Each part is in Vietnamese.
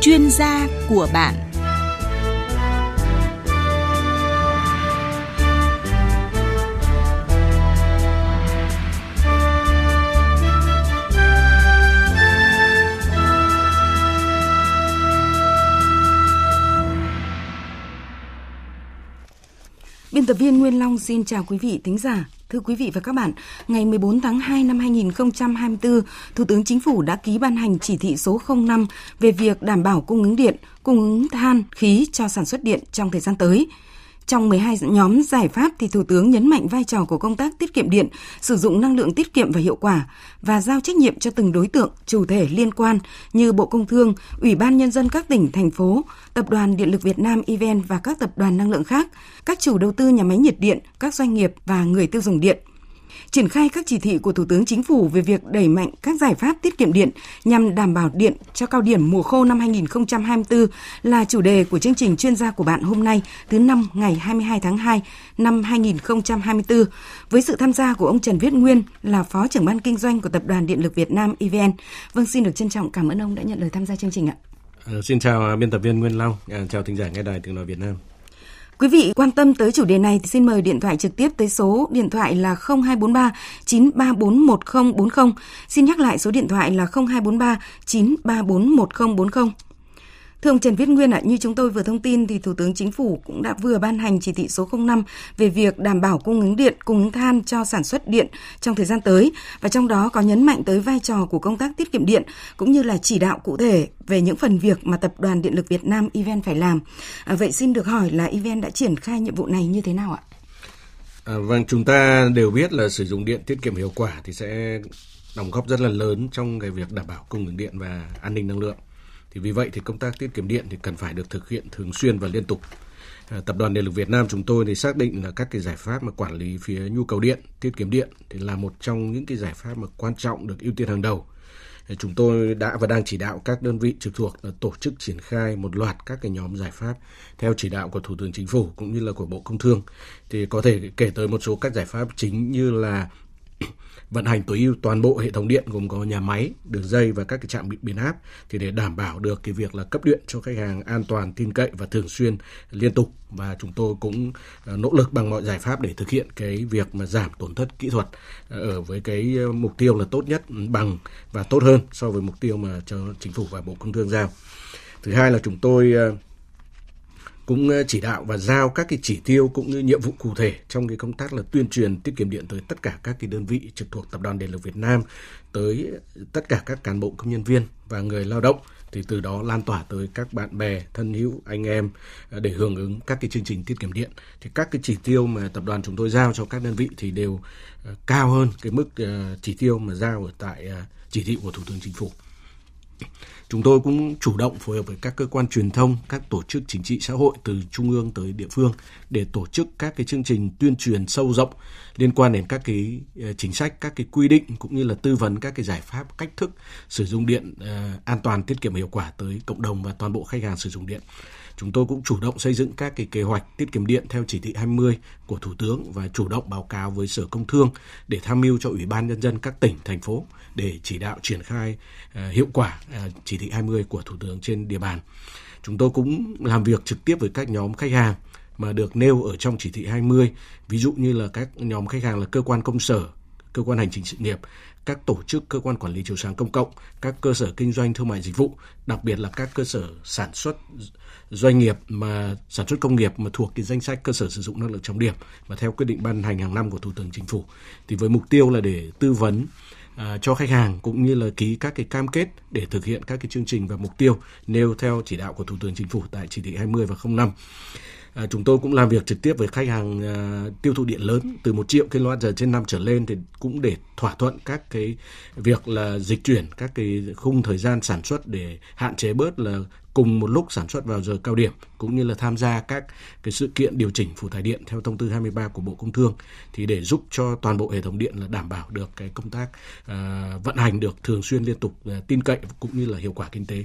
chuyên gia của bạn Biên tập viên Nguyên Long xin chào quý vị thính giả. Thưa quý vị và các bạn, ngày 14 tháng 2 năm 2024, Thủ tướng Chính phủ đã ký ban hành chỉ thị số 05 về việc đảm bảo cung ứng điện, cung ứng than, khí cho sản xuất điện trong thời gian tới. Trong 12 nhóm giải pháp thì Thủ tướng nhấn mạnh vai trò của công tác tiết kiệm điện, sử dụng năng lượng tiết kiệm và hiệu quả và giao trách nhiệm cho từng đối tượng, chủ thể liên quan như Bộ Công Thương, Ủy ban Nhân dân các tỉnh, thành phố, Tập đoàn Điện lực Việt Nam EVN và các tập đoàn năng lượng khác, các chủ đầu tư nhà máy nhiệt điện, các doanh nghiệp và người tiêu dùng điện triển khai các chỉ thị của Thủ tướng Chính phủ về việc đẩy mạnh các giải pháp tiết kiệm điện nhằm đảm bảo điện cho cao điểm mùa khô năm 2024 là chủ đề của chương trình chuyên gia của bạn hôm nay thứ năm ngày 22 tháng 2 năm 2024 với sự tham gia của ông Trần Viết Nguyên là Phó trưởng ban kinh doanh của Tập đoàn Điện lực Việt Nam EVN. Vâng, xin được trân trọng cảm ơn ông đã nhận lời tham gia chương trình ạ. À, xin chào biên tập viên Nguyên Long, à, chào thính giả nghe đài tiếng nói Việt Nam. Quý vị quan tâm tới chủ đề này thì xin mời điện thoại trực tiếp tới số điện thoại là 0243 934 1040. Xin nhắc lại số điện thoại là 0243 934 1040. Thưa ông Trần Viết Nguyên ạ, à, như chúng tôi vừa thông tin thì Thủ tướng Chính phủ cũng đã vừa ban hành chỉ thị số 05 về việc đảm bảo cung ứng điện, cung ứng than cho sản xuất điện trong thời gian tới và trong đó có nhấn mạnh tới vai trò của công tác tiết kiệm điện cũng như là chỉ đạo cụ thể về những phần việc mà Tập đoàn Điện lực Việt Nam EVN phải làm. À, vậy xin được hỏi là EVN đã triển khai nhiệm vụ này như thế nào ạ? À, vâng, chúng ta đều biết là sử dụng điện tiết kiệm hiệu quả thì sẽ đóng góp rất là lớn trong cái việc đảm bảo cung ứng điện và an ninh năng lượng. Thì vì vậy thì công tác tiết kiệm điện thì cần phải được thực hiện thường xuyên và liên tục. À, Tập đoàn Điện lực Việt Nam chúng tôi thì xác định là các cái giải pháp mà quản lý phía nhu cầu điện, tiết kiệm điện thì là một trong những cái giải pháp mà quan trọng được ưu tiên hàng đầu. À, chúng tôi đã và đang chỉ đạo các đơn vị trực thuộc tổ chức triển khai một loạt các cái nhóm giải pháp theo chỉ đạo của Thủ tướng Chính phủ cũng như là của Bộ Công Thương. Thì có thể kể tới một số các giải pháp chính như là vận hành tối ưu toàn bộ hệ thống điện gồm có nhà máy, đường dây và các cái trạm biến áp thì để đảm bảo được cái việc là cấp điện cho khách hàng an toàn, tin cậy và thường xuyên liên tục và chúng tôi cũng à, nỗ lực bằng mọi giải pháp để thực hiện cái việc mà giảm tổn thất kỹ thuật à, ở với cái à, mục tiêu là tốt nhất ừ, bằng và tốt hơn so với mục tiêu mà cho chính phủ và bộ công thương giao. Thứ hai là chúng tôi cũng ờ, chỉ đạo và giao các cái chỉ tiêu cũng như nhiệm vụ cụ thể trong cái công tác là tuyên truyền, tiết kiệm điện tới tất cả các cái đơn vị trực thuộc Tập đoàn Điện lực Việt Nam, tới tất cả các cán bộ, công nhân viên và người lao động. Thì từ đó lan tỏa tới các bạn bè, thân hữu, anh em ờ, để hưởng ứng các cái chương trình tiết kiệm điện. Thì các cái chỉ tiêu mà tập đoàn chúng tôi giao cho các đơn vị thì đều ờ, cao hơn cái mức chỉ tiêu mà giao ở tại chỉ thị của thủ tướng chính phủ. Chúng tôi cũng chủ động phối hợp với các cơ quan truyền thông, các tổ chức chính trị xã hội từ trung ương tới địa phương để tổ chức các cái chương trình tuyên truyền sâu rộng liên quan đến các cái ờ, chính sách, các cái quy định cũng như là tư vấn các cái giải pháp cách thức sử dụng điện ờ, an toàn, tiết kiệm hiệu quả tới cộng đồng và toàn bộ khách hàng sử dụng điện. Chúng tôi cũng chủ động xây dựng các cái kế hoạch tiết kiệm điện theo chỉ thị 20 của Thủ tướng và chủ động báo cáo với Sở Công Thương để tham mưu cho Ủy ban Nhân dân các tỉnh, thành phố để chỉ đạo triển khai uh, hiệu quả uh, chỉ thị 20 của Thủ tướng trên địa bàn. Chúng tôi cũng làm việc trực tiếp với các nhóm khách hàng mà được nêu ở trong chỉ thị 20, ví dụ như là các nhóm khách hàng là cơ quan công sở, cơ quan hành chính sự nghiệp, các tổ chức cơ quan quản lý chiếu sáng công cộng, các cơ sở kinh doanh thương mại dịch vụ, đặc biệt là các cơ sở sản xuất doanh nghiệp mà sản xuất công nghiệp mà thuộc cái danh sách cơ sở sử dụng năng lượng trọng điểm và theo quyết định ban hành hàng năm của Thủ tướng Chính phủ. Thì với mục tiêu là để tư vấn À, cho khách hàng cũng như là ký các cái cam kết để thực hiện các cái chương trình và mục tiêu nêu theo chỉ đạo của Thủ tướng Chính phủ tại chỉ thị 20 và 05. À, chúng tôi cũng làm việc trực tiếp với khách hàng à, tiêu thụ điện lớn từ 1 triệu kWh trên năm trở lên thì cũng để thỏa thuận các cái việc là dịch chuyển các cái khung thời gian sản xuất để hạn chế bớt là cùng một lúc sản xuất vào giờ cao điểm cũng như là tham gia các cái sự kiện điều chỉnh phụ tải điện theo thông tư 23 của Bộ Công Thương thì để giúp cho toàn bộ hệ thống điện là đảm bảo được cái công tác uh, vận hành được thường xuyên liên tục uh, tin cậy cũng như là hiệu quả kinh tế.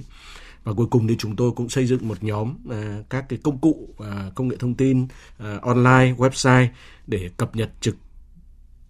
Và cuối cùng thì chúng tôi cũng xây dựng một nhóm à, các cái công cụ à, công nghệ thông tin à, online website để cập nhật trực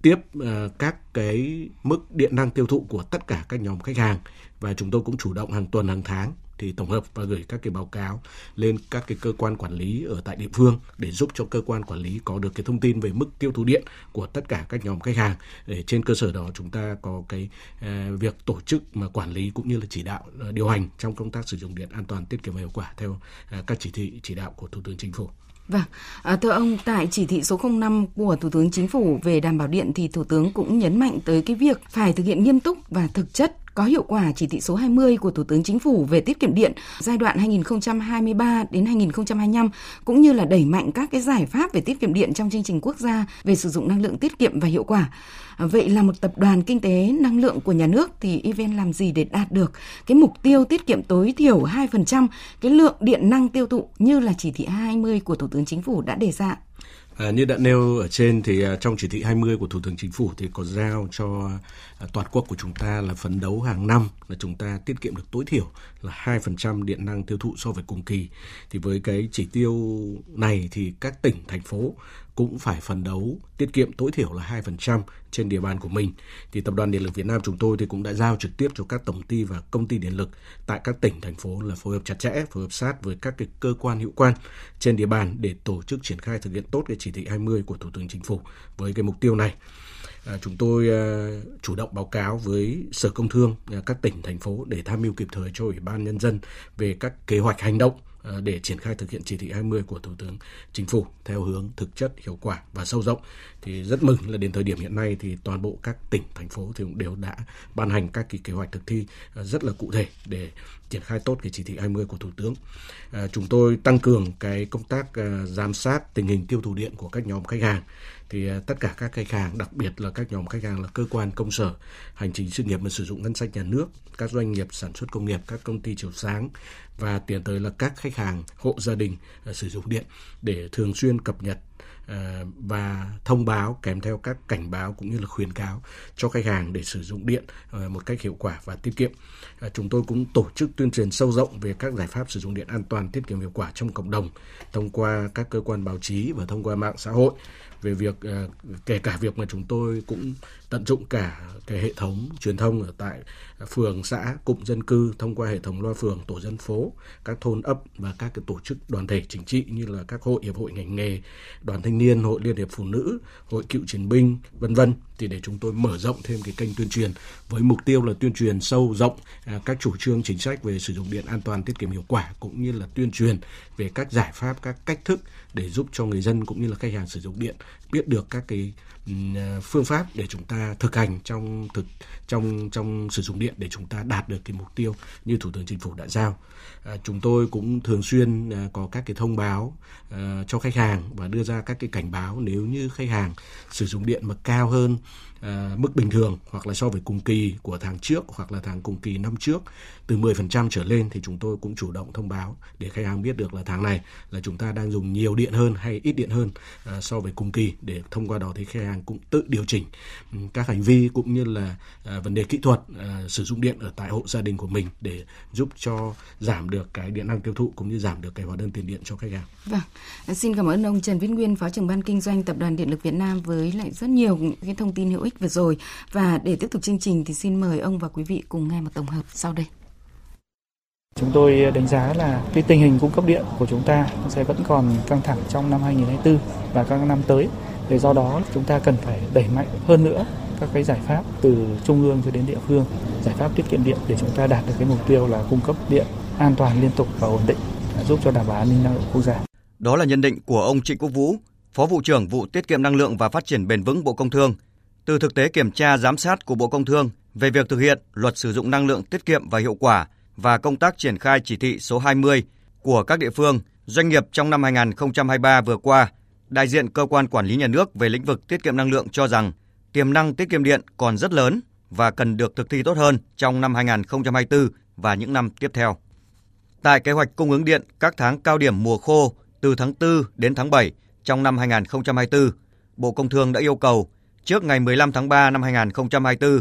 tiếp à, các cái mức điện năng tiêu thụ của tất cả các nhóm khách hàng. Và chúng tôi cũng chủ động hàng tuần hàng tháng thì tổng hợp và gửi các cái báo cáo lên các cái cơ quan quản lý ở tại địa phương để giúp cho cơ quan quản lý có được cái thông tin về mức tiêu thụ điện của tất cả các nhóm khách hàng để trên cơ sở đó chúng ta có cái ờ, việc tổ chức mà quản lý cũng như là chỉ đạo ờ, điều hành trong công tác sử dụng điện an toàn tiết kiệm và hiệu quả theo ờ, các chỉ thị chỉ đạo của Thủ tướng Chính phủ. Vâng, à, thưa ông, tại chỉ thị số 05 của Thủ tướng Chính phủ về đảm bảo điện thì Thủ tướng cũng nhấn mạnh tới cái việc phải thực hiện nghiêm túc và thực chất có hiệu quả chỉ thị số 20 của Thủ tướng Chính phủ về tiết kiệm điện giai đoạn 2023 đến 2025 cũng như là đẩy mạnh các cái giải pháp về tiết kiệm điện trong chương trình quốc gia về sử dụng năng lượng tiết kiệm và hiệu quả. Vậy là một tập đoàn kinh tế năng lượng của nhà nước thì EVN làm gì để đạt được cái mục tiêu tiết kiệm tối thiểu 2% cái lượng điện năng tiêu thụ như là chỉ thị 20 của Thủ tướng Chính phủ đã đề ra? À, như đã nêu ở trên thì uh, trong chỉ thị 20 của Thủ tướng Chính phủ thì có giao cho uh, toàn quốc của chúng ta là phấn đấu hàng năm là chúng ta tiết kiệm được tối thiểu là 2% điện năng tiêu thụ so với cùng kỳ. Thì với cái chỉ tiêu này thì các tỉnh, thành phố cũng phải phấn đấu tiết kiệm tối thiểu là 2% trên địa bàn của mình. Thì Tập đoàn Điện lực Việt Nam chúng tôi thì cũng đã giao trực tiếp cho các tổng ty và công ty điện lực tại các tỉnh, thành phố là phối hợp chặt chẽ, phối hợp sát với các cái cơ quan hữu quan trên địa bàn để tổ chức triển khai thực hiện tốt cái chỉ thị 20 của Thủ tướng Chính phủ với cái mục tiêu này. À, chúng tôi à, chủ động báo cáo với Sở Công Thương, à, các tỉnh, thành phố để tham mưu kịp thời cho Ủy ban Nhân dân về các kế hoạch hành động À, để triển khai thực hiện chỉ thị 20 của Thủ tướng Chính phủ theo hướng thực chất, hiệu quả và sâu rộng. Thì rất mừng là đến thời điểm hiện nay thì toàn bộ các tỉnh, thành phố thì cũng đều đã ban hành các cái kế hoạch thực thi à, rất là cụ thể để triển khai tốt cái chỉ thị 20 của Thủ tướng. À, chúng tôi tăng cường cái công tác à, giám sát tình hình tiêu thụ điện của các nhóm khách hàng thì à, tất cả các khách hàng, đặc biệt là các nhóm khách hàng là cơ quan công sở, hành chính, sự nghiệp mà sử dụng ngân sách nhà nước, các doanh nghiệp sản xuất công nghiệp, các công ty chiếu sáng và tiến tới là các khách hàng hộ gia đình uh, sử dụng điện để thường xuyên cập nhật uh, và thông báo kèm theo các cảnh báo cũng như là khuyến cáo cho khách hàng để sử dụng điện uh, một cách hiệu quả và tiết kiệm. Uh, chúng tôi cũng tổ chức tuyên truyền sâu rộng về các giải pháp sử dụng điện an toàn, tiết kiệm hiệu quả trong cộng đồng thông qua các cơ quan báo chí và thông qua mạng xã hội về việc à, kể cả việc mà chúng tôi cũng tận dụng cả cái hệ thống truyền thông ở tại phường, xã, cụm dân cư thông qua hệ thống loa phường, tổ dân phố, các thôn ấp và các cái tổ chức đoàn thể chính trị như là các hội, hiệp hội ngành nghề, đoàn thanh niên, hội liên hiệp phụ nữ, hội cựu chiến binh, vân vân thì để chúng tôi mở rộng thêm cái kênh tuyên truyền với mục tiêu là tuyên truyền sâu rộng à, các chủ trương chính sách về sử dụng điện an toàn, tiết kiệm hiệu quả, cũng như là tuyên truyền về các giải pháp, các cách thức để giúp cho người dân cũng như là khách hàng sử dụng điện biết được các cái Ừ, phương pháp để chúng ta thực hành trong thực trong trong sử dụng điện để chúng ta đạt được cái mục tiêu như thủ tướng chính phủ đã giao. À, chúng tôi cũng thường xuyên à, có các cái thông báo à, cho khách hàng và đưa ra các cái cảnh báo nếu như khách hàng sử dụng điện mà cao hơn uh, mức bình thường hoặc là so với cùng kỳ của tháng trước hoặc là tháng cùng kỳ năm trước từ 10% trở lên thì chúng tôi cũng chủ động thông báo để khách hàng biết được là tháng này là chúng ta đang dùng nhiều điện hơn hay ít điện hơn uh, so với cùng kỳ để thông qua đó thì khách hàng cũng tự điều chỉnh ừ, các hành vi cũng như là uh, vấn đề kỹ thuật uh, sử dụng điện ở tại hộ gia đình của mình để giúp cho giảm được cái điện năng tiêu thụ cũng như giảm được cái hóa đơn tiền điện cho khách hàng. Vâng, xin cảm ơn ông Trần Viết Nguyên, Phó trưởng ban kinh doanh Tập đoàn Điện lực Việt Nam với lại rất nhiều cái thông tin hữu ích vừa rồi. Và để tiếp tục chương trình thì xin mời ông và quý vị cùng nghe một tổng hợp sau đây. Chúng tôi đánh giá là cái tình hình cung cấp điện của chúng ta sẽ vẫn còn căng thẳng trong năm 2024 và các năm tới. Để do đó chúng ta cần phải đẩy mạnh hơn nữa các cái giải pháp từ trung ương cho đến địa phương, giải pháp tiết kiệm điện để chúng ta đạt được cái mục tiêu là cung cấp điện an toàn liên tục và ổn định, giúp cho đảm bảo an ninh năng lượng quốc gia. Đó là nhận định của ông Trịnh Quốc Vũ, Phó vụ trưởng vụ tiết kiệm năng lượng và phát triển bền vững Bộ Công Thương. Từ thực tế kiểm tra giám sát của Bộ Công Thương về việc thực hiện luật sử dụng năng lượng tiết kiệm và hiệu quả và công tác triển khai chỉ thị số 20 của các địa phương, doanh nghiệp trong năm 2023 vừa qua, đại diện cơ quan quản lý nhà nước về lĩnh vực tiết kiệm năng lượng cho rằng tiềm năng tiết kiệm điện còn rất lớn và cần được thực thi tốt hơn trong năm 2024 và những năm tiếp theo. Tại kế hoạch cung ứng điện các tháng cao điểm mùa khô từ tháng 4 đến tháng 7 trong năm 2024, Bộ Công Thương đã yêu cầu trước ngày 15 tháng 3 năm 2024,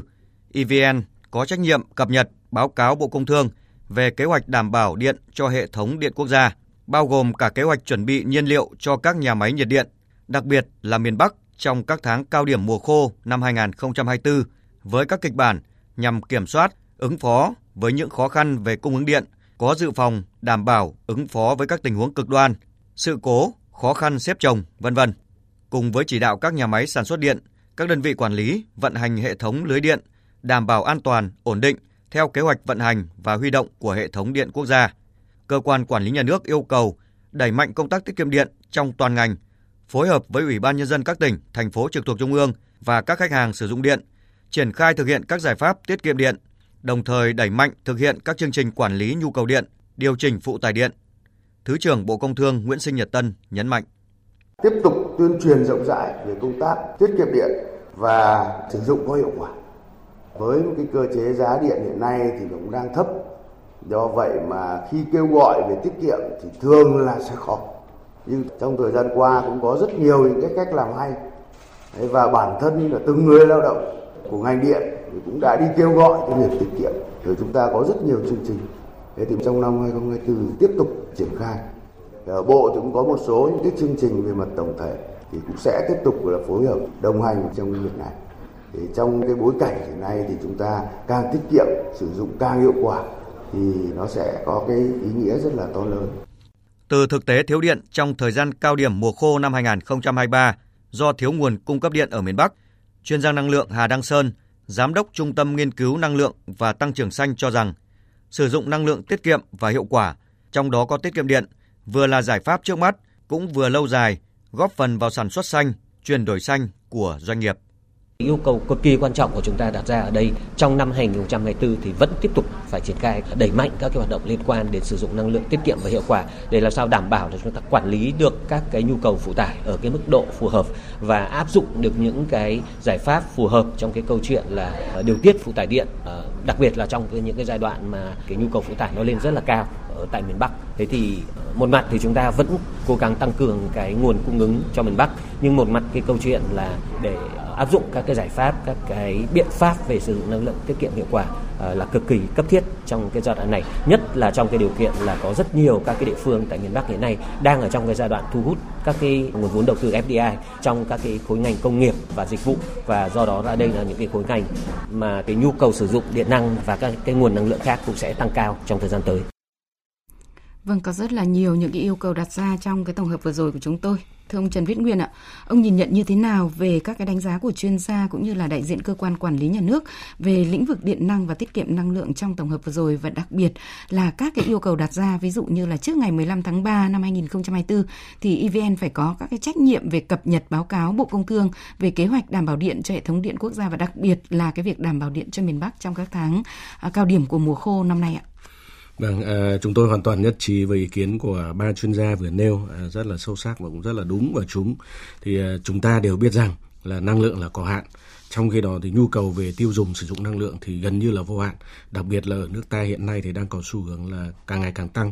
EVN có trách nhiệm cập nhật báo cáo Bộ Công Thương về kế hoạch đảm bảo điện cho hệ thống điện quốc gia, bao gồm cả kế hoạch chuẩn bị nhiên liệu cho các nhà máy nhiệt điện, đặc biệt là miền Bắc trong các tháng cao điểm mùa khô năm 2024 với các kịch bản nhằm kiểm soát, ứng phó với những khó khăn về cung ứng điện có dự phòng, đảm bảo ứng phó với các tình huống cực đoan, sự cố, khó khăn xếp chồng, vân vân. Cùng với chỉ đạo các nhà máy sản xuất điện, các đơn vị quản lý vận hành hệ thống lưới điện đảm bảo an toàn, ổn định theo kế hoạch vận hành và huy động của hệ thống điện quốc gia. Cơ quan quản lý nhà nước yêu cầu đẩy mạnh công tác tiết kiệm điện trong toàn ngành, phối hợp với Ủy ban nhân dân các tỉnh, thành phố trực thuộc trung ương và các khách hàng sử dụng điện, triển khai thực hiện các giải pháp tiết kiệm điện, đồng thời đẩy mạnh thực hiện các chương trình quản lý nhu cầu điện, điều chỉnh phụ tải điện. Thứ trưởng Bộ Công Thương Nguyễn Sinh Nhật Tân nhấn mạnh. Tiếp tục tuyên truyền rộng rãi về công tác tiết kiệm điện và sử dụng có hiệu quả. Với một cái cơ chế giá điện hiện nay thì cũng đang thấp. Do vậy mà khi kêu gọi về tiết kiệm thì thường là sẽ khó. Nhưng trong thời gian qua cũng có rất nhiều những cái cách làm hay. Và bản thân là từng người lao động của ngành điện thì cũng đã đi kêu gọi cái việc tiết kiệm. Rồi chúng ta có rất nhiều chương trình. Thế thì trong năm 2024 tiếp tục triển khai. Ở Bộ thì cũng có một số những cái chương trình về mặt tổng thể thì cũng sẽ tiếp tục là phối hợp đồng hành trong việc này. Thì trong cái bối cảnh hiện nay thì chúng ta càng tiết kiệm, sử dụng càng hiệu quả thì nó sẽ có cái ý nghĩa rất là to lớn. Từ thực tế thiếu điện trong thời gian cao điểm mùa khô năm 2023 do thiếu nguồn cung cấp điện ở miền Bắc, chuyên gia năng lượng Hà Đăng Sơn, giám đốc Trung tâm Nghiên cứu Năng lượng và Tăng trưởng xanh cho rằng sử dụng năng lượng tiết kiệm và hiệu quả, trong đó có tiết kiệm điện, vừa là giải pháp trước mắt, cũng vừa lâu dài, góp phần vào sản xuất xanh, chuyển đổi xanh của doanh nghiệp. Yêu cầu cực kỳ quan trọng của chúng ta đặt ra ở đây trong năm 2024 thì vẫn tiếp tục phải triển khai đẩy mạnh các cái hoạt động liên quan đến sử dụng năng lượng tiết kiệm và hiệu quả để làm sao đảm bảo là chúng ta quản lý được các cái nhu cầu phụ tải ở cái mức độ phù hợp và áp dụng được những cái giải pháp phù hợp trong cái câu chuyện là ờ, điều tiết phụ tải điện ờ, đặc biệt là trong những cái giai đoạn mà cái nhu cầu phụ tải nó lên rất là cao ở tại miền Bắc. Thế thì ờ, một mặt thì chúng ta vẫn cố gắng tăng cường cái nguồn cung ứng cho miền Bắc, nhưng một mặt cái câu chuyện là để ờ, áp dụng các cái giải pháp, các cái biện pháp về sử dụng năng lượng tiết kiệm hiệu quả ờ, là cực kỳ cấp thiết trong cái giai đoạn này nhất là trong cái điều kiện là có rất nhiều các cái địa phương tại miền Bắc hiện nay đang ở trong cái giai đoạn thu hút các cái nguồn vốn đầu tư FDI trong các cái khối ngành công nghiệp và dịch vụ và do đó ra đây là những cái khối ngành mà cái nhu cầu sử dụng điện năng và các cái nguồn năng lượng khác cũng sẽ tăng cao trong thời gian tới. Vâng, có rất là nhiều những cái yêu cầu đặt ra trong cái tổng hợp vừa rồi của chúng tôi. Thưa ông Trần Viết Nguyên ạ, ông nhìn nhận như thế nào về các cái đánh giá của chuyên gia cũng như là đại diện cơ quan quản lý nhà nước về lĩnh vực điện năng và tiết kiệm năng lượng trong tổng hợp vừa rồi và đặc biệt là các cái yêu cầu đặt ra ví dụ như là trước ngày 15 tháng 3 năm 2024 thì EVN phải có các cái trách nhiệm về cập nhật báo cáo Bộ Công Thương về kế hoạch đảm bảo điện cho hệ thống điện quốc gia và đặc biệt là cái việc đảm bảo điện cho miền Bắc trong các tháng à, cao điểm của mùa khô năm nay ạ. Vâng, à, chúng tôi hoàn toàn nhất trí với ý kiến của ba chuyên gia vừa nêu à, rất là sâu sắc và cũng rất là đúng và chúng Thì à, chúng ta đều biết rằng là năng lượng là có hạn. Trong khi đó thì nhu cầu về tiêu dùng sử dụng năng lượng thì gần như là vô hạn. Đặc biệt là ở nước ta hiện nay thì đang có xu hướng là càng ngày càng tăng.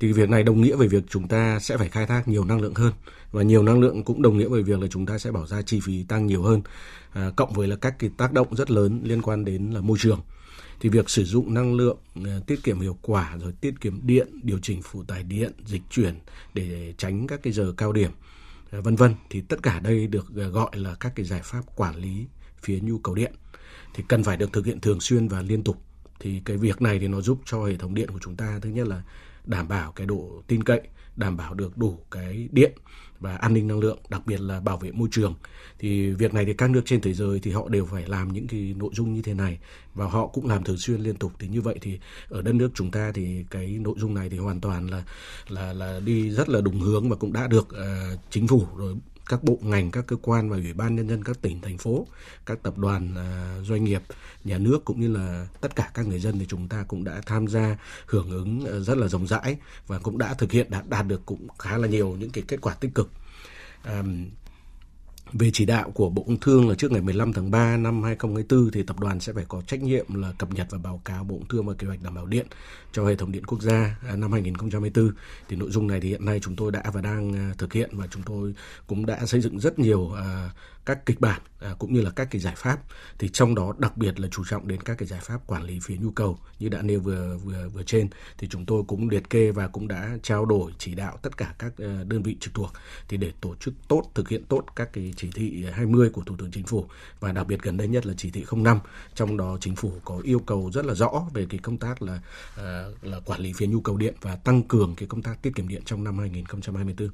Thì việc này đồng nghĩa với việc chúng ta sẽ phải khai thác nhiều năng lượng hơn và nhiều năng lượng cũng đồng nghĩa với việc là chúng ta sẽ bỏ ra chi phí tăng nhiều hơn. À, cộng với là các cái tác động rất lớn liên quan đến là môi trường thì việc sử dụng năng lượng ờ, tiết kiệm hiệu quả rồi tiết kiệm điện, điều chỉnh phụ tải điện, dịch chuyển để tránh các cái giờ cao điểm ờ, vân vân, thì tất cả đây được ờ, gọi là các cái giải pháp quản lý phía nhu cầu điện. Thì cần phải được thực hiện thường xuyên và liên tục. Thì cái việc này thì nó giúp cho hệ thống điện của chúng ta, thứ nhất là đảm bảo cái độ tin cậy, đảm bảo được đủ cái điện và an ninh năng lượng, đặc biệt là bảo vệ môi trường. Thì việc này thì các nước trên thế giới thì họ đều phải làm những cái nội dung như thế này và họ cũng làm thường xuyên liên tục. Thì như vậy thì ở đất nước chúng ta thì cái nội dung này thì hoàn toàn là là là đi rất là đúng hướng và cũng đã được uh, chính phủ rồi các bộ ngành, các cơ quan và ủy ban nhân dân các tỉnh thành phố, các tập đoàn à, doanh nghiệp, nhà nước cũng như là tất cả các người dân thì chúng ta cũng đã tham gia hưởng ứng à, rất là rộng rãi và cũng đã thực hiện đạt đạt được cũng khá là nhiều những cái kết quả tích cực về chỉ đạo của Bộ Công Thương là trước ngày 15 tháng 3 năm 2024 thì tập đoàn sẽ phải có trách nhiệm là cập nhật và báo cáo Bộ Công Thương và kế hoạch đảm bảo điện cho hệ thống điện quốc gia à, năm 2024. Thì nội dung này thì hiện nay chúng tôi đã và đang à, thực hiện và chúng tôi cũng đã xây dựng rất nhiều à, các kịch bản à, cũng như là các cái giải pháp. Thì trong đó đặc biệt là chú trọng đến các cái giải pháp quản lý phía nhu cầu như đã nêu vừa vừa vừa trên. Thì chúng tôi cũng liệt kê và cũng đã trao đổi, chỉ đạo tất cả các ờ, đơn vị trực thuộc thì để tổ chức tốt, thực hiện tốt các cái chỉ thị 20 của Thủ tướng Chính phủ và đặc biệt gần đây nhất là chỉ thị 05 trong đó chính phủ có yêu cầu rất là rõ về cái công tác là ờ, là quản lý phía nhu cầu điện và tăng cường cái công tác tiết kiệm điện trong năm 2024.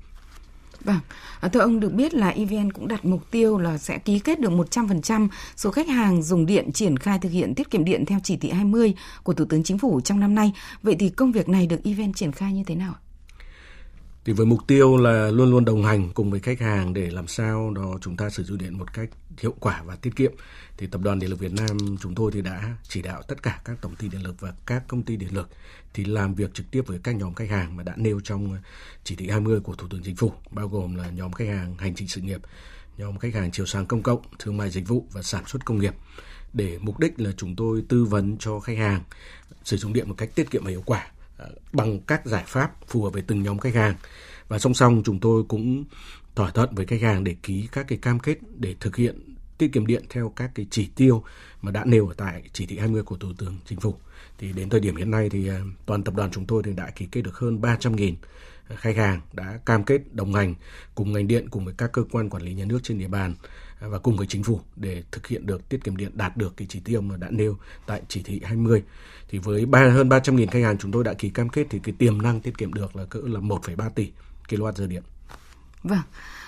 Vâng, à, thưa ông được biết là EVN cũng đặt mục tiêu là sẽ ký kết được 100% số khách hàng dùng điện triển khai thực hiện tiết kiệm điện theo chỉ thị 20 của Thủ tướng Chính phủ trong năm nay. Vậy thì công việc này được EVN triển khai như thế nào? ạ thì với mục tiêu là luôn luôn đồng hành cùng với khách hàng để làm sao đó chúng ta sử dụng điện một cách hiệu quả và tiết kiệm thì tập đoàn điện lực Việt Nam chúng tôi thì đã chỉ đạo tất cả các tổng ty điện lực và các công ty điện lực thì làm việc trực tiếp với các nhóm khách hàng mà đã nêu trong chỉ thị 20 của Thủ tướng Chính phủ bao gồm là nhóm khách hàng hành trình sự nghiệp, nhóm khách hàng chiều sáng công cộng, thương mại dịch vụ và sản xuất công nghiệp. Để mục đích là chúng tôi tư vấn cho khách hàng sử dụng điện một cách tiết kiệm và hiệu quả bằng các giải pháp phù hợp với từng nhóm khách hàng và song song, chúng tôi cũng thỏa thuận với khách hàng để ký các cái cam kết để thực hiện tiết kiệm điện theo các cái chỉ tiêu mà đã nêu ở tại chỉ thị 20 của Thủ tướng Chính phủ. Thì đến thời điểm hiện nay thì à, toàn tập đoàn chúng tôi thì đã ký kết được hơn 300.000 khách hàng đã cam kết đồng hành cùng ngành điện cùng với các cơ quan quản lý nhà nước trên địa bàn à, và cùng với chính phủ để thực hiện được tiết kiệm điện đạt được cái chỉ tiêu mà đã nêu tại chỉ thị 20. Thì với ba, hơn 300.000 khách hàng chúng tôi đã ký cam kết thì cái tiềm năng tiết kiệm được là cỡ là 1,3 tỷ kWh điện. Vâng.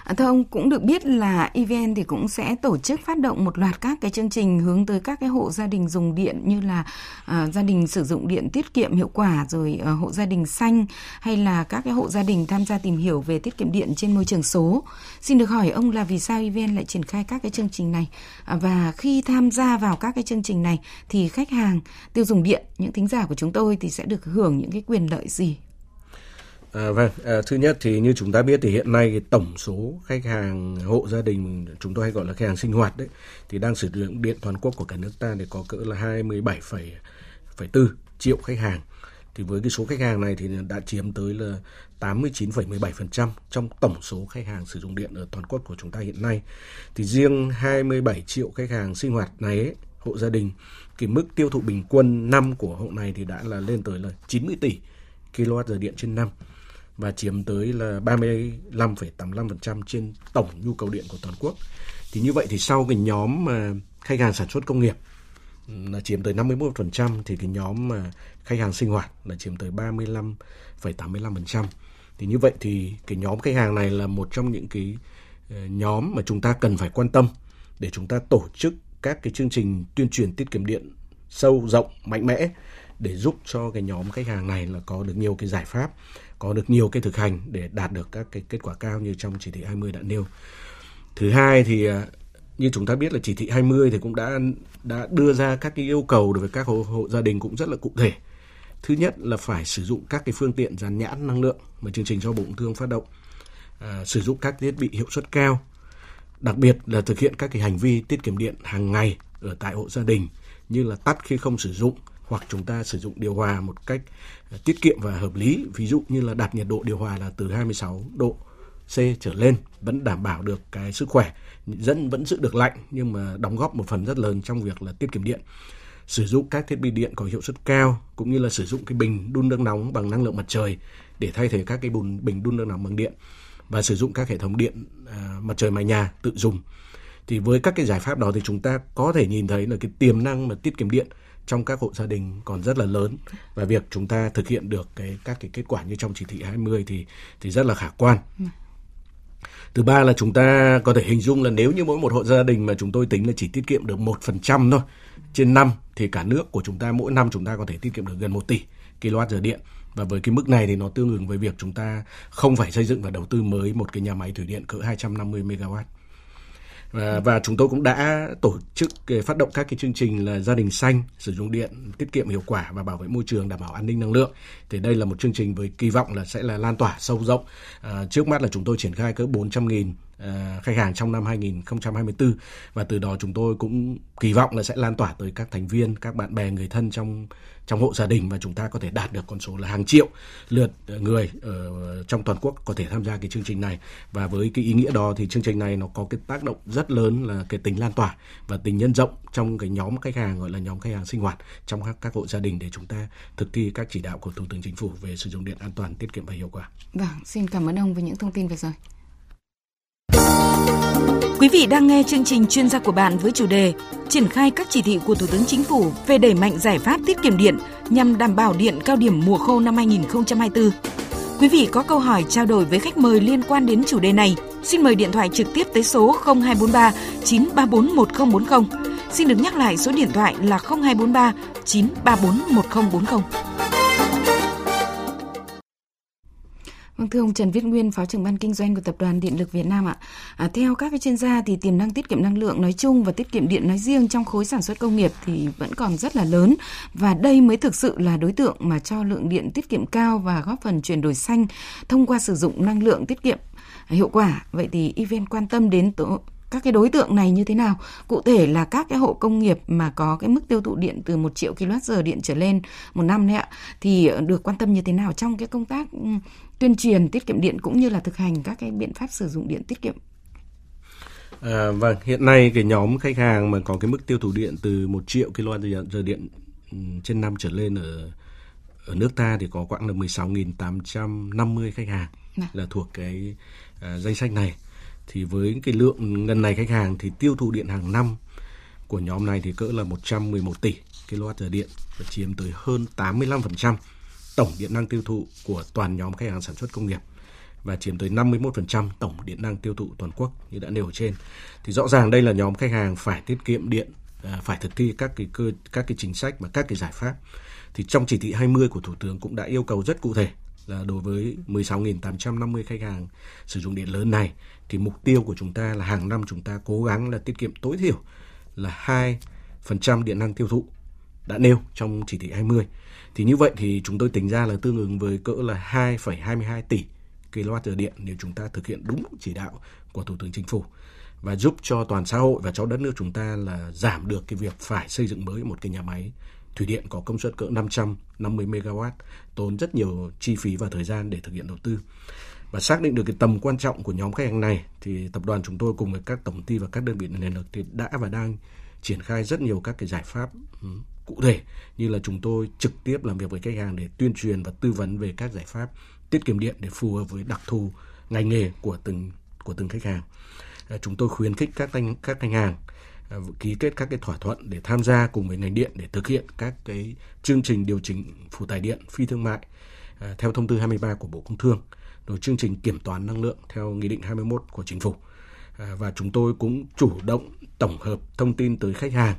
À, thưa ông cũng được biết là EVN thì cũng sẽ tổ chức phát động một loạt các cái chương trình hướng tới các cái hộ gia đình dùng điện như là uh, gia đình sử dụng điện tiết kiệm hiệu quả rồi uh, hộ gia đình xanh hay là các cái hộ gia đình tham gia tìm hiểu về tiết kiệm điện trên môi trường số. Xin được hỏi ông là vì sao EVN lại triển khai các cái chương trình này uh, và khi tham gia vào các cái chương trình này thì khách hàng tiêu dùng điện những thính giả của chúng tôi thì sẽ được hưởng những cái quyền lợi gì À, vâng, à, thứ nhất thì như chúng ta biết thì hiện nay tổng số khách hàng hộ gia đình chúng tôi hay gọi là khách hàng sinh hoạt đấy thì đang sử dụng điện toàn quốc của cả nước ta thì có cỡ là 27,4 triệu khách hàng. Thì với cái số khách hàng này thì đã chiếm tới là 89,17% trong tổng số khách hàng sử dụng điện ở toàn quốc của chúng ta hiện nay. Thì riêng 27 triệu khách hàng sinh hoạt này ấy, hộ gia đình cái mức tiêu thụ bình quân năm của hộ này thì đã là lên tới là 90 tỷ kWh điện trên năm và chiếm tới là 35,85% trên tổng nhu cầu điện của toàn quốc. Thì như vậy thì sau cái nhóm mà khách hàng sản xuất công nghiệp là chiếm tới 51% thì cái nhóm mà khách hàng sinh hoạt là chiếm tới 35,85%. Thì như vậy thì cái nhóm khách hàng này là một trong những cái ờ, nhóm mà chúng ta cần phải quan tâm để chúng ta tổ chức các cái chương trình tuyên truyền tiết kiệm điện sâu rộng mạnh mẽ để giúp cho cái nhóm khách hàng này là có được nhiều cái giải pháp có được nhiều cái thực hành để đạt được các cái kết quả cao như trong chỉ thị 20 đã nêu. Thứ hai thì à, như chúng ta biết là chỉ thị 20 thì cũng đã đã đưa ra các cái yêu cầu đối với các hộ, hộ gia đình cũng rất là cụ thể. Thứ nhất là phải sử dụng các cái phương tiện dàn nhãn năng lượng mà chương trình do Bộ Công Thương phát động. À, sử dụng các thiết bị hiệu suất cao. Đặc biệt là thực hiện các cái hành vi tiết kiệm điện hàng ngày ở tại hộ gia đình như là tắt khi không sử dụng, hoặc chúng ta sử dụng điều hòa một cách à, tiết kiệm và hợp lý. Ví dụ như là đặt nhiệt độ điều hòa là từ 26 độ C trở lên vẫn đảm bảo được cái sức khỏe dẫn vẫn giữ được lạnh nhưng mà đóng góp một phần rất lớn trong việc là tiết kiệm điện. Sử dụng các thiết bị điện có hiệu suất cao cũng như là sử dụng cái bình đun nước nóng bằng năng lượng mặt trời để thay thế các cái bùn bình đun nước nóng bằng điện và sử dụng các hệ thống điện à, mặt trời mái nhà tự dùng. Thì với các cái giải pháp đó thì chúng ta có thể nhìn thấy là cái tiềm năng mà tiết kiệm điện trong các hộ gia đình còn rất là lớn và việc chúng ta thực hiện được cái các cái kết quả như trong chỉ thị 20 thì thì rất là khả quan. Ừ. Thứ ba là chúng ta có thể hình dung là nếu như mỗi một hộ gia đình mà chúng tôi tính là chỉ tiết kiệm được một phần trăm thôi trên năm thì cả nước của chúng ta mỗi năm chúng ta có thể tiết kiệm được gần 1 tỷ kWh điện và với cái mức này thì nó tương ứng với việc chúng ta không phải xây dựng và đầu tư mới một cái nhà máy thủy điện cỡ 250 MW và, và chúng tôi cũng đã tổ chức phát động các cái chương trình là gia đình xanh sử dụng điện tiết kiệm hiệu quả và bảo vệ môi trường đảm bảo an ninh năng lượng. Thì đây là một chương trình với kỳ vọng là sẽ là lan tỏa sâu rộng. À, trước mắt là chúng tôi triển khai cỡ 400 nghìn à, Ờ, khách hàng trong năm 2024 và từ đó chúng tôi cũng kỳ vọng là sẽ lan tỏa tới các thành viên các bạn bè người thân trong trong hộ gia đình và chúng ta có thể đạt được con số là hàng triệu lượt ờ, người ở trong toàn quốc có thể tham gia cái chương trình này và với cái ý nghĩa đó thì chương trình này nó có cái tác động rất lớn là cái tính lan tỏa và tính nhân rộng trong cái nhóm khách hàng gọi là nhóm khách hàng sinh hoạt trong các các hộ gia đình để chúng ta thực thi các chỉ đạo của Thủ tướng Chính phủ về sử dụng điện an toàn, tiết kiệm và hiệu quả. Vâng, xin cảm ơn ông với những thông tin vừa rồi. Quý vị đang nghe chương trình chuyên gia của bạn với chủ đề Triển khai các chỉ thị của Thủ tướng Chính phủ về đẩy mạnh giải pháp tiết kiệm điện nhằm đảm bảo điện cao điểm mùa khô năm 2024. Quý vị có câu hỏi trao đổi với khách mời liên quan đến chủ đề này, xin mời điện thoại trực tiếp tới số 0243 934 1040. Xin được nhắc lại số điện thoại là 0243 934 1040. Vâng, thưa ông Trần Viết Nguyên, Phó trưởng ban kinh doanh của Tập đoàn Điện lực Việt Nam ạ. À, theo các cái chuyên gia thì tiềm năng tiết kiệm năng lượng nói chung và tiết kiệm điện nói riêng trong khối sản xuất công nghiệp thì vẫn còn rất là lớn và đây mới thực sự là đối tượng mà cho lượng điện tiết kiệm cao và góp phần chuyển đổi xanh thông qua sử dụng năng lượng tiết kiệm hiệu quả. Vậy thì event quan tâm đến tổ, các cái đối tượng này như thế nào? Cụ thể là các cái hộ công nghiệp mà có cái mức tiêu thụ điện từ 1 triệu kWh điện trở lên một năm đấy ạ thì được quan tâm như thế nào trong cái công tác ừ, tuyên truyền tiết kiệm điện cũng như là thực hành các cái biện pháp sử dụng điện tiết kiệm? À, vâng, hiện nay cái nhóm khách hàng mà có cái mức tiêu thụ điện từ 1 triệu kWh điện ừ, trên năm trở lên ở ở nước ta thì có khoảng là 16.850 khách hàng à. là thuộc cái uh, danh sách này. Thì với cái lượng ngân này khách hàng thì tiêu thụ điện hàng năm của nhóm này thì cỡ là 111 tỷ kWh điện và chiếm tới hơn 85% tổng điện năng tiêu thụ của toàn nhóm khách hàng sản xuất công nghiệp và chiếm tới 51% tổng điện năng tiêu thụ toàn quốc như đã nêu ở trên. Thì rõ ràng đây là nhóm khách hàng phải tiết kiệm điện, à, phải thực thi các cái cơ các cái chính sách và các cái giải pháp. Thì trong chỉ thị 20 của Thủ tướng cũng đã yêu cầu rất cụ thể là đối với 16.850 khách hàng sử dụng điện lớn này thì mục tiêu của chúng ta là hàng năm chúng ta cố gắng là tiết kiệm tối thiểu là 2% điện năng tiêu thụ đã nêu trong chỉ thị 20 thì như vậy thì chúng tôi tính ra là tương ứng với cỡ là 2,22 tỷ kWh điện nếu chúng ta thực hiện đúng chỉ đạo của Thủ tướng Chính phủ và giúp cho toàn xã hội và cho đất nước chúng ta là giảm được cái việc phải xây dựng mới một cái nhà máy thủy điện có công suất cỡ 550 MW tốn rất nhiều chi phí và thời gian để thực hiện đầu tư. Và xác định được cái tầm quan trọng của nhóm khách hàng này thì tập đoàn chúng tôi cùng với các tổng ty và các đơn vị nền lực thì đã và đang triển khai rất nhiều các cái giải pháp ừ, cụ thể như là chúng tôi trực tiếp làm việc với khách hàng để tuyên truyền và tư vấn về các giải pháp tiết kiệm điện để phù hợp với đặc thù ngành nghề của từng của từng khách hàng. À, chúng tôi khuyến khích các anh các khách hàng à, ký kết các cái thỏa thuận để tham gia cùng với ngành điện để thực hiện các cái chương trình điều chỉnh phụ tải điện phi thương mại à, theo thông tư 23 của Bộ Công Thương, rồi chương trình kiểm toán năng lượng theo nghị định 21 của chính phủ. và chúng tôi cũng chủ động tổng hợp thông tin tới khách hàng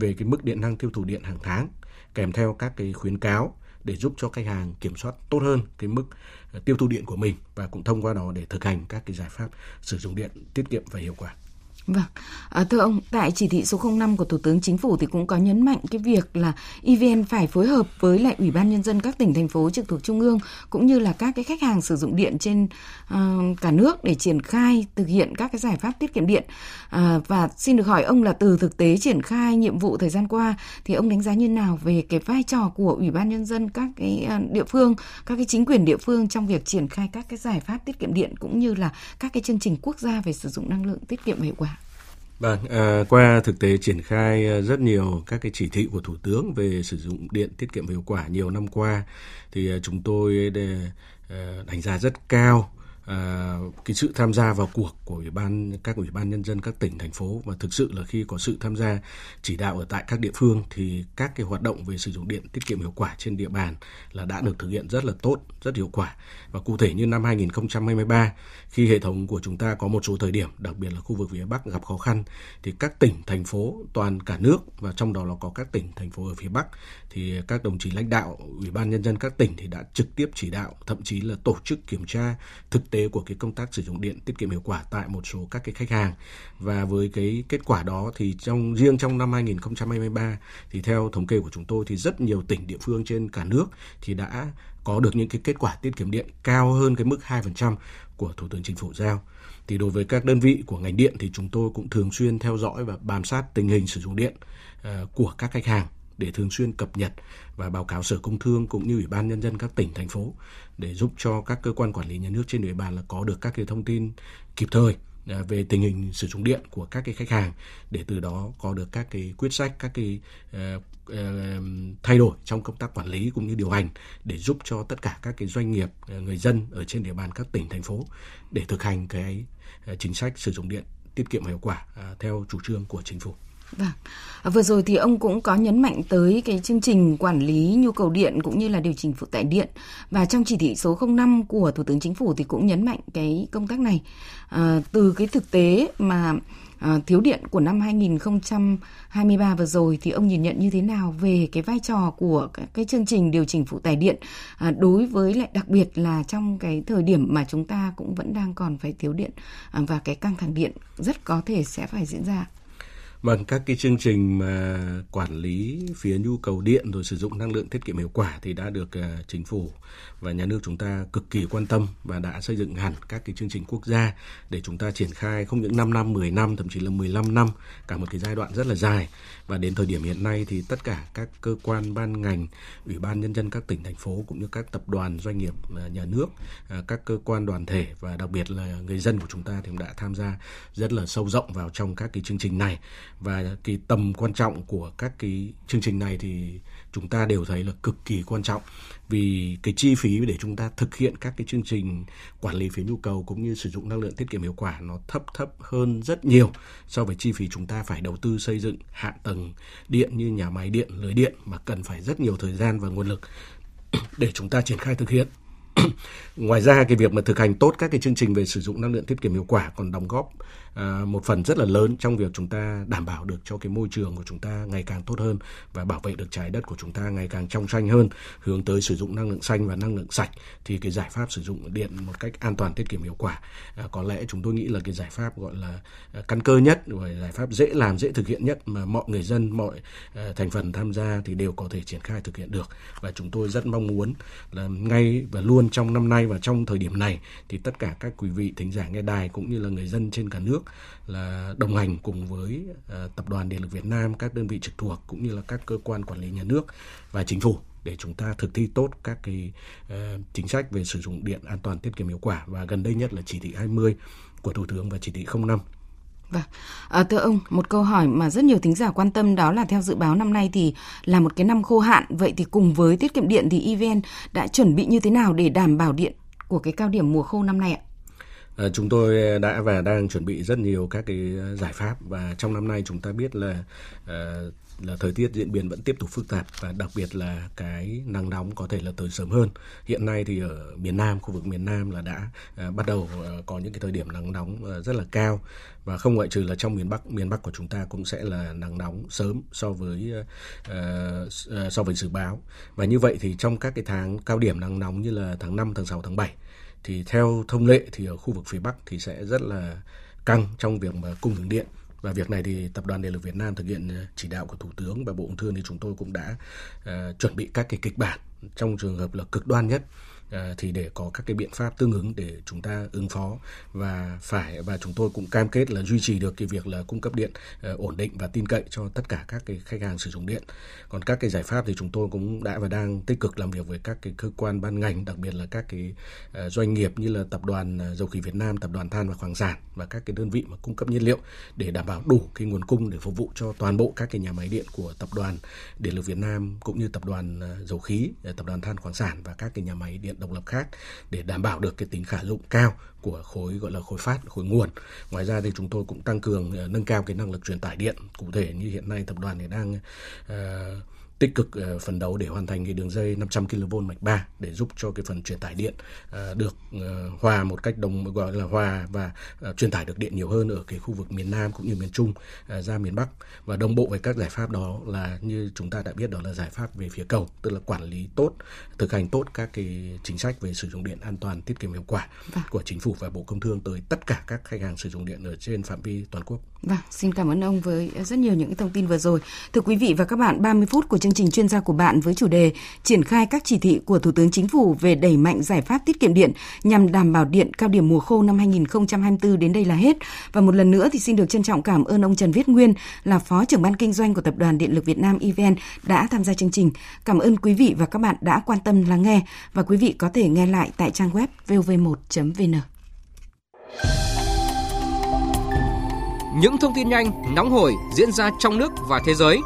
về cái mức điện năng tiêu thụ điện hàng tháng kèm theo các cái khuyến cáo để giúp cho khách hàng kiểm soát tốt hơn cái mức ờ, tiêu thụ điện của mình và cũng thông qua đó để thực hành các cái giải pháp sử dụng điện tiết kiệm và hiệu quả. Vâng, à, thưa ông, tại chỉ thị số 05 của Thủ tướng Chính phủ thì cũng có nhấn mạnh cái việc là EVN phải phối hợp với lại Ủy ban Nhân dân các tỉnh, thành phố trực thuộc Trung ương cũng như là các cái khách hàng sử dụng điện trên uh, cả nước để triển khai thực hiện các cái giải pháp tiết kiệm điện. À, và xin được hỏi ông là từ thực tế triển khai nhiệm vụ thời gian qua thì ông đánh giá như nào về cái vai trò của Ủy ban Nhân dân các cái ờ, địa phương, các cái chính quyền địa phương trong việc triển khai các cái giải pháp tiết kiệm điện cũng như là các cái chương trình quốc gia về sử dụng năng lượng tiết kiệm hiệu quả? Vâng, à, qua thực tế triển khai à, rất nhiều các cái chỉ thị của Thủ tướng về sử dụng điện tiết kiệm hiệu quả nhiều năm qua thì à, chúng tôi để, à, đánh giá rất cao À, cái sự tham gia vào cuộc của ủy ban các ủy ban nhân dân các tỉnh thành phố và thực sự là khi có sự tham gia chỉ đạo ở tại các địa phương thì các cái hoạt động về sử dụng điện tiết kiệm hiệu quả trên địa bàn là đã được thực hiện rất là tốt, rất hiệu quả. Và cụ thể như năm 2023 khi hệ thống của chúng ta có một số thời điểm, đặc biệt là khu vực phía Bắc gặp khó khăn, thì các tỉnh, thành phố, toàn cả nước, và trong đó là có các tỉnh, thành phố ở phía Bắc, thì các đồng chí lãnh đạo, ủy ban nhân dân các tỉnh thì đã trực tiếp chỉ đạo, thậm chí là tổ chức kiểm tra thực tế của cái công tác sử dụng điện tiết kiệm hiệu quả tại một số các cái khách hàng. Và với cái kết quả đó thì trong, riêng trong năm 2023 thì theo thống kê của chúng tôi thì rất nhiều tỉnh, địa phương trên cả nước thì đã có được những cái kết quả tiết kiệm điện cao hơn cái mức 2% của Thủ tướng Chính phủ giao. Thì đối với các đơn vị của ngành điện thì chúng tôi cũng thường xuyên theo dõi và bám sát tình hình sử dụng điện ờ, của các khách hàng để thường xuyên cập nhật và báo cáo Sở Công Thương cũng như Ủy ban Nhân dân các tỉnh, thành phố để giúp cho các cơ quan quản lý nhà nước trên địa bàn là có được các cái thông tin kịp thời À, về tình hình sử dụng điện của các cái khách hàng để từ đó có được các cái quyết sách các cái uh, uh, thay đổi trong công tác quản lý cũng như điều hành để giúp cho tất cả các cái doanh nghiệp uh, người dân ở trên địa bàn các tỉnh thành phố để thực hành cái chính sách sử dụng điện tiết kiệm hiệu quả theo chủ trương của chính phủ. Vâng. À, vừa rồi thì ông cũng có nhấn mạnh tới cái chương trình quản lý nhu cầu điện cũng như là điều chỉnh phụ tải điện và trong chỉ thị số 05 của Thủ tướng Chính phủ thì cũng nhấn mạnh cái công tác này à, từ cái thực tế mà à, thiếu điện của năm 2023 vừa rồi thì ông nhìn nhận như thế nào về cái vai trò của cái, cái chương trình điều chỉnh phụ tải điện à, đối với lại đặc biệt là trong cái thời điểm mà chúng ta cũng vẫn đang còn phải thiếu điện à, và cái căng thẳng điện rất có thể sẽ phải diễn ra. Vâng, các cái chương trình mà quản lý phía nhu cầu điện rồi sử dụng năng lượng tiết kiệm hiệu quả thì đã được à, chính phủ và nhà nước chúng ta cực kỳ quan tâm và đã xây dựng hẳn các cái chương trình quốc gia để chúng ta triển khai không những 5 năm, 10 năm, thậm chí là 15 năm, cả một cái giai đoạn rất là dài. Và đến thời điểm hiện nay thì tất cả các cơ quan ban ngành, ủy ban nhân dân các tỉnh thành phố cũng như các tập đoàn doanh nghiệp ờ, nhà nước, ờ, các cơ quan đoàn thể và đặc biệt là người dân của chúng ta thì cũng đã tham gia rất là sâu rộng vào trong các cái chương trình này. Và cái tầm quan trọng của các cái chương trình này thì chúng ta đều thấy là cực kỳ quan trọng. Vì cái chi phí để chúng ta thực hiện các cái chương trình quản lý phía nhu cầu cũng như sử dụng năng lượng tiết kiệm hiệu quả nó thấp thấp hơn rất nhiều so với chi phí chúng ta phải đầu tư xây dựng hạ tầng điện như nhà máy điện, lưới điện mà cần phải rất nhiều thời gian và nguồn lực để chúng ta triển khai thực hiện. ngoài ra cái việc mà thực hành tốt các cái chương trình về sử dụng năng lượng tiết kiệm hiệu quả còn đóng góp à, một phần rất là lớn trong việc chúng ta đảm bảo được cho cái môi trường của chúng ta ngày càng tốt hơn và bảo vệ được trái đất của chúng ta ngày càng trong xanh hơn hướng tới sử dụng năng lượng xanh và năng lượng sạch thì cái giải pháp sử dụng điện một cách an toàn tiết kiệm hiệu quả. À, có lẽ chúng tôi nghĩ là cái giải pháp gọi là à, căn cơ nhất và giải pháp dễ làm dễ thực hiện nhất mà mọi người dân mọi à, thành phần tham gia thì đều có thể triển khai thực hiện được. Và chúng tôi rất mong muốn là ngay và luôn trong năm nay và trong thời điểm này thì tất cả các quý vị thính giả nghe đài cũng như là người dân trên cả nước là đồng hành cùng với uh, tập đoàn điện lực Việt Nam, các đơn vị trực thuộc cũng như là các cơ quan quản lý nhà nước và chính phủ để chúng ta thực thi tốt các cái uh, chính sách về sử dụng điện an toàn tiết kiệm hiệu quả. Và gần đây nhất là chỉ thị 20 của Thủ tướng và chỉ thị 05 Vâng, à, thưa ông, một câu hỏi mà rất nhiều thính giả quan tâm đó là theo dự báo năm nay thì là một cái năm khô hạn, vậy thì cùng với tiết kiệm điện thì EVN đã chuẩn bị như thế nào để đảm bảo điện của cái cao điểm mùa khô năm nay ạ? À, chúng tôi đã và đang chuẩn bị rất nhiều các cái giải pháp và trong năm nay chúng ta biết là uh, là thời tiết diễn biến vẫn tiếp tục phức tạp và đặc biệt là cái nắng nóng có thể là tới sớm hơn. Hiện nay thì ở miền Nam, khu vực miền Nam là đã uh, bắt đầu uh, có những cái thời điểm nắng nóng uh, rất là cao và không ngoại trừ là trong miền Bắc, miền Bắc của chúng ta cũng sẽ là nắng nóng sớm so với uh, uh, so với dự báo. Và như vậy thì trong các cái tháng cao điểm nắng nóng như là tháng 5, tháng 6, tháng 7 thì theo thông lệ thì ở khu vực phía Bắc thì sẽ rất là căng trong việc mà cung ứng điện và việc này thì tập đoàn điện lực Việt Nam thực hiện ờ, chỉ đạo của thủ tướng và bộ công thương thì chúng tôi cũng đã uh, chuẩn bị các cái kịch bản trong trường hợp là cực đoan nhất. Ờ, thì để có các cái biện pháp tương ứng để chúng ta ứng phó và phải và chúng tôi cũng cam kết là duy trì được cái việc là cung cấp điện ờ, ổn định và tin cậy cho tất cả các cái khách hàng sử dụng điện. Còn các cái giải pháp thì chúng tôi cũng đã và đang tích cực làm việc với các cái cơ quan ban ngành, đặc biệt là các cái ờ, doanh nghiệp như là tập đoàn dầu khí Việt Nam, tập đoàn than và khoáng sản và các cái đơn vị mà cung cấp nhiên liệu để đảm bảo đủ cái nguồn cung để phục vụ cho toàn bộ các cái nhà máy điện của tập đoàn điện lực Việt Nam cũng như tập đoàn dầu khí, tập đoàn than khoáng sản và các cái nhà máy điện độc lập khác để đảm bảo được cái tính khả dụng cao của khối gọi là khối phát khối nguồn. Ngoài ra thì chúng tôi cũng tăng cường ờ, nâng cao cái năng lực truyền tải điện. Cụ thể như hiện nay tập đoàn thì đang uh, tích cực uh, phấn đấu để hoàn thành cái đường dây 500 kV mạch 3 để giúp cho cái phần truyền tải điện uh, được uh, hòa một cách đồng gọi là hòa và truyền tải được điện nhiều hơn ở cái khu vực miền Nam cũng như miền Trung ra miền Bắc và đồng bộ với các giải pháp đó là như chúng ta đã biết đó là giải pháp về phía cầu tức là quản lý tốt thực hành tốt các cái chính sách về sử dụng điện an toàn tiết kiệm hiệu quả vâng. của chính phủ và bộ công thương tới tất cả các khách hàng sử dụng điện ở trên phạm vi toàn quốc. Vâng, xin cảm ơn ông với rất nhiều những thông tin vừa rồi. Thưa quý vị và các bạn, 30 phút của chương trình chuyên gia của bạn với chủ đề triển khai các chỉ thị của Thủ tướng Chính phủ về đẩy mạnh giải pháp tiết kiệm điện nhằm đảm bảo điện cao điểm mùa khô năm 2024 đến đây là hết. Và một lần nữa thì xin được trân trọng cảm ơn ông Trần Viết Nguyên là Phó trưởng ban kinh doanh của Tập đoàn Điện lực Việt Nam EVN đã tham gia chương trình. Cảm ơn quý vị và các bạn đã quan tâm lắng nghe và quý vị có thể nghe lại tại trang web vov1.vn. những thông tin nhanh, nóng hổi diễn ra trong nước và thế giới.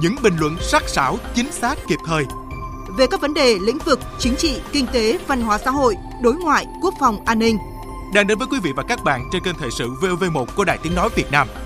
Những bình luận sắc sảo, chính xác, kịp thời. Về các vấn đề lĩnh vực chính trị, kinh tế, văn hóa xã hội, đối ngoại, quốc phòng, an ninh. Đang đến với quý vị và các bạn trên kênh thời sự VOV1 của Đài Tiếng Nói Việt Nam –